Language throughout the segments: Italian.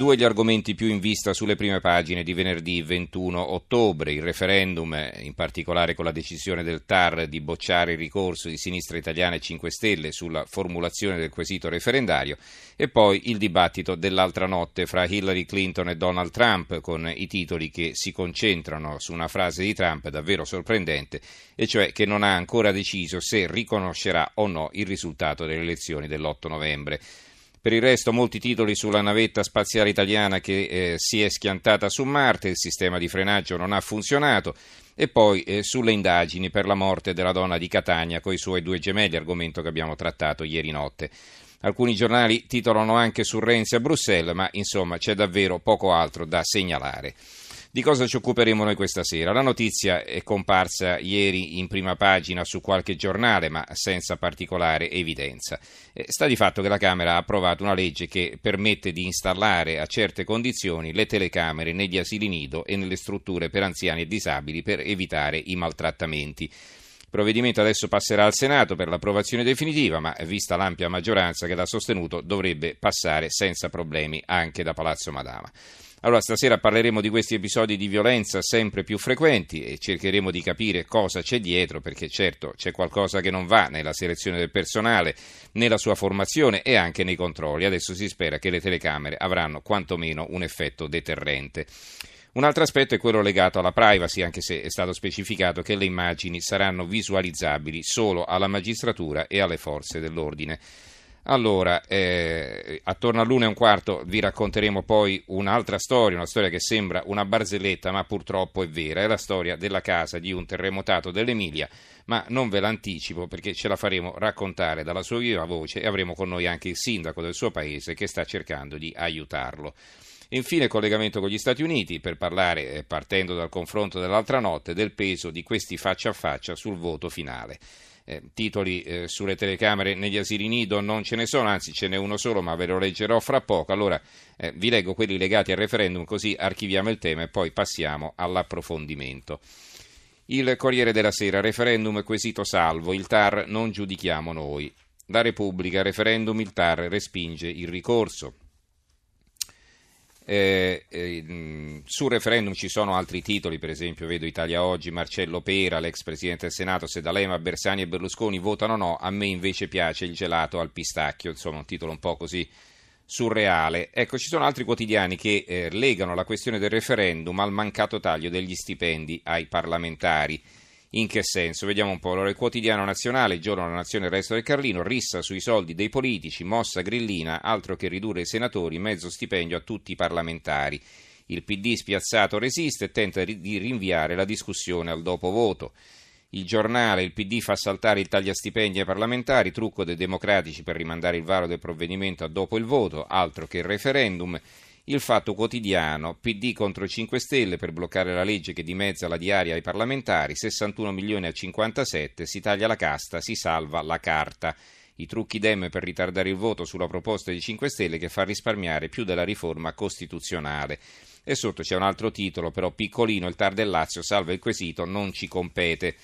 Due gli argomenti più in vista sulle prime pagine di venerdì 21 ottobre, il referendum, in particolare con la decisione del TAR di bocciare il ricorso di Sinistra Italiana e 5 Stelle sulla formulazione del quesito referendario, e poi il dibattito dell'altra notte fra Hillary Clinton e Donald Trump, con i titoli che si concentrano su una frase di Trump davvero sorprendente, e cioè che non ha ancora deciso se riconoscerà o no il risultato delle elezioni dell'8 novembre. Per il resto molti titoli sulla navetta spaziale italiana che eh, si è schiantata su Marte, il sistema di frenaggio non ha funzionato e poi eh, sulle indagini per la morte della donna di Catania con i suoi due gemelli, argomento che abbiamo trattato ieri notte. Alcuni giornali titolano anche su Renzi a Bruxelles, ma insomma c'è davvero poco altro da segnalare. Di cosa ci occuperemo noi questa sera? La notizia è comparsa ieri in prima pagina su qualche giornale, ma senza particolare evidenza. Eh, sta di fatto che la Camera ha approvato una legge che permette di installare a certe condizioni le telecamere negli asili nido e nelle strutture per anziani e disabili per evitare i maltrattamenti. Il provvedimento adesso passerà al Senato per l'approvazione definitiva, ma vista l'ampia maggioranza che l'ha sostenuto, dovrebbe passare senza problemi anche da Palazzo Madama. Allora, stasera parleremo di questi episodi di violenza sempre più frequenti e cercheremo di capire cosa c'è dietro, perché certo c'è qualcosa che non va nella selezione del personale, nella sua formazione e anche nei controlli. Adesso si spera che le telecamere avranno quantomeno un effetto deterrente. Un altro aspetto è quello legato alla privacy, anche se è stato specificato che le immagini saranno visualizzabili solo alla magistratura e alle forze dell'ordine. Allora, eh, attorno all'una e un quarto vi racconteremo poi un'altra storia, una storia che sembra una barzelletta ma purtroppo è vera, è la storia della casa di un terremotato dell'Emilia, ma non ve l'anticipo perché ce la faremo raccontare dalla sua viva voce e avremo con noi anche il sindaco del suo paese che sta cercando di aiutarlo. Infine collegamento con gli Stati Uniti per parlare, eh, partendo dal confronto dell'altra notte, del peso di questi faccia a faccia sul voto finale. Eh, titoli eh, sulle telecamere negli asili nido non ce ne sono, anzi ce n'è uno solo, ma ve lo leggerò fra poco. Allora eh, vi leggo quelli legati al referendum, così archiviamo il tema e poi passiamo all'approfondimento. Il Corriere della Sera, referendum quesito salvo, il TAR non giudichiamo noi. La Repubblica, referendum, il TAR respinge il ricorso. Eh, eh, sul referendum ci sono altri titoli, per esempio vedo Italia Oggi, Marcello Pera, l'ex Presidente del Senato, se D'Alema, Bersani e Berlusconi votano no, a me invece piace il gelato al pistacchio, insomma un titolo un po' così surreale. Ecco, ci sono altri quotidiani che eh, legano la questione del referendum al mancato taglio degli stipendi ai parlamentari. In che senso? Vediamo un po'. Allora, il quotidiano nazionale, il giorno della nazione, il resto del Carlino, rissa sui soldi dei politici, mossa grillina, altro che ridurre i senatori, mezzo stipendio a tutti i parlamentari. Il PD spiazzato resiste e tenta di rinviare la discussione al dopo voto. Il giornale, il PD fa saltare il tagliastipendi ai parlamentari, trucco dei democratici per rimandare il varo del provvedimento a dopo il voto, altro che il referendum. Il Fatto Quotidiano, PD contro 5 Stelle per bloccare la legge che dimezza la diaria ai parlamentari, 61 milioni a 57, si taglia la casta, si salva la carta. I trucchi Dem per ritardare il voto sulla proposta di 5 Stelle che fa risparmiare più della riforma costituzionale. E sotto c'è un altro titolo, però piccolino, il TAR del Lazio salva il quesito, non ci compete.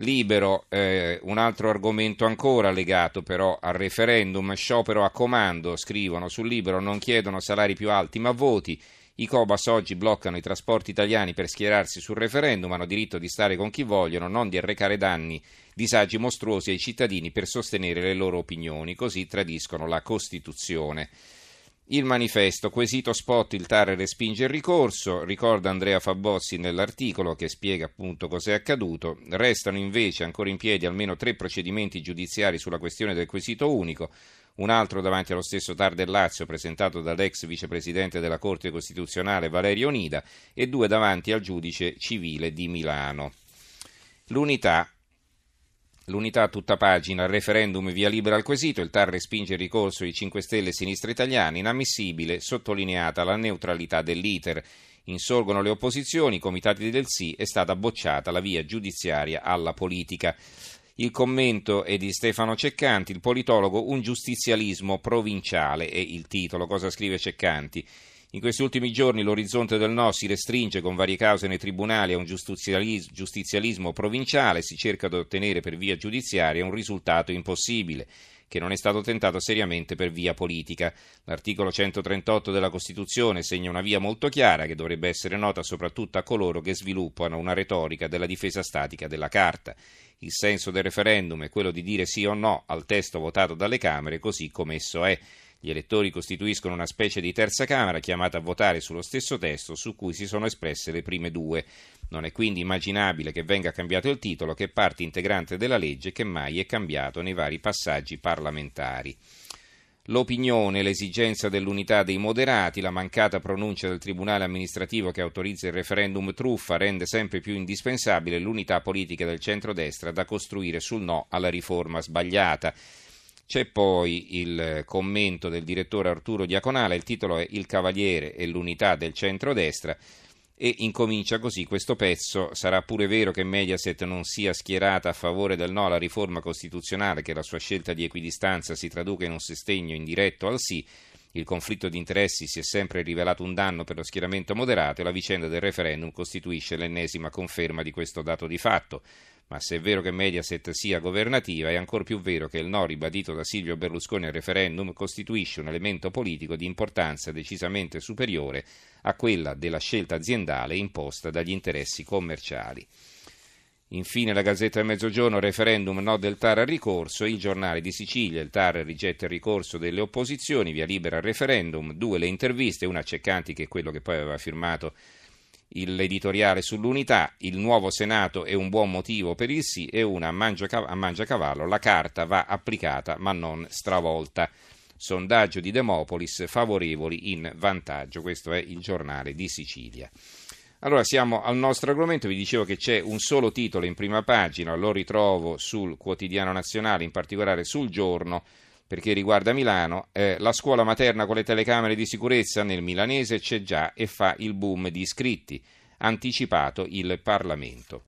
Libero, eh, un altro argomento ancora legato però al referendum, sciopero a comando, scrivono sul Libero, non chiedono salari più alti ma voti. I Cobas oggi bloccano i trasporti italiani per schierarsi sul referendum, hanno diritto di stare con chi vogliono, non di arrecare danni, disagi mostruosi ai cittadini per sostenere le loro opinioni, così tradiscono la Costituzione. Il manifesto, quesito spot, il TAR respinge il ricorso, ricorda Andrea Fabozzi nell'articolo che spiega appunto cos'è accaduto, restano invece ancora in piedi almeno tre procedimenti giudiziari sulla questione del quesito unico, un altro davanti allo stesso TAR del Lazio presentato dall'ex vicepresidente della Corte Costituzionale Valerio Nida e due davanti al giudice civile di Milano. L'unità L'unità tutta pagina, referendum via libera al quesito, il TAR respinge il ricorso di 5 Stelle e Sinistra Italiana, inammissibile, sottolineata la neutralità dell'iter. Insorgono le opposizioni, i comitati del sì, è stata bocciata la via giudiziaria alla politica. Il commento è di Stefano Ceccanti, il politologo, un giustizialismo provinciale è il titolo. Cosa scrive Ceccanti? In questi ultimi giorni l'orizzonte del no si restringe con varie cause nei tribunali a un giustizialismo, giustizialismo provinciale, si cerca di ottenere per via giudiziaria un risultato impossibile che non è stato tentato seriamente per via politica. L'articolo 138 della Costituzione segna una via molto chiara che dovrebbe essere nota soprattutto a coloro che sviluppano una retorica della difesa statica della Carta. Il senso del referendum è quello di dire sì o no al testo votato dalle Camere così come esso è. Gli elettori costituiscono una specie di terza Camera chiamata a votare sullo stesso testo su cui si sono espresse le prime due. Non è quindi immaginabile che venga cambiato il titolo, che è parte integrante della legge che mai è cambiato nei vari passaggi parlamentari. L'opinione, l'esigenza dell'unità dei moderati, la mancata pronuncia del Tribunale amministrativo che autorizza il referendum truffa rende sempre più indispensabile l'unità politica del centrodestra da costruire sul no alla riforma sbagliata. C'è poi il commento del direttore Arturo Diaconale, il titolo è Il Cavaliere e l'unità del centrodestra e incomincia così questo pezzo. Sarà pure vero che Mediaset non sia schierata a favore del no alla riforma costituzionale, che la sua scelta di equidistanza si traduca in un sostegno indiretto al sì. Il conflitto di interessi si è sempre rivelato un danno per lo schieramento moderato e la vicenda del referendum costituisce l'ennesima conferma di questo dato di fatto ma se è vero che Mediaset sia governativa, è ancora più vero che il no ribadito da Silvio Berlusconi al referendum costituisce un elemento politico di importanza decisamente superiore a quella della scelta aziendale imposta dagli interessi commerciali. Infine la Gazzetta del Mezzogiorno, referendum no del TAR al ricorso, il giornale di Sicilia, il TAR rigetta il ricorso delle opposizioni, via libera al referendum, due le interviste, una a Ceccanti che è quello che poi aveva firmato l'editoriale sull'unità, il nuovo Senato è un buon motivo per il sì e una a, mangia, a mangiacavallo, la carta va applicata ma non stravolta. Sondaggio di Demopolis favorevoli in vantaggio, questo è il giornale di Sicilia. Allora siamo al nostro argomento, vi dicevo che c'è un solo titolo in prima pagina, lo ritrovo sul quotidiano nazionale, in particolare sul giorno, perché riguarda Milano, eh, la scuola materna con le telecamere di sicurezza nel milanese c'è già e fa il boom di iscritti, anticipato il Parlamento.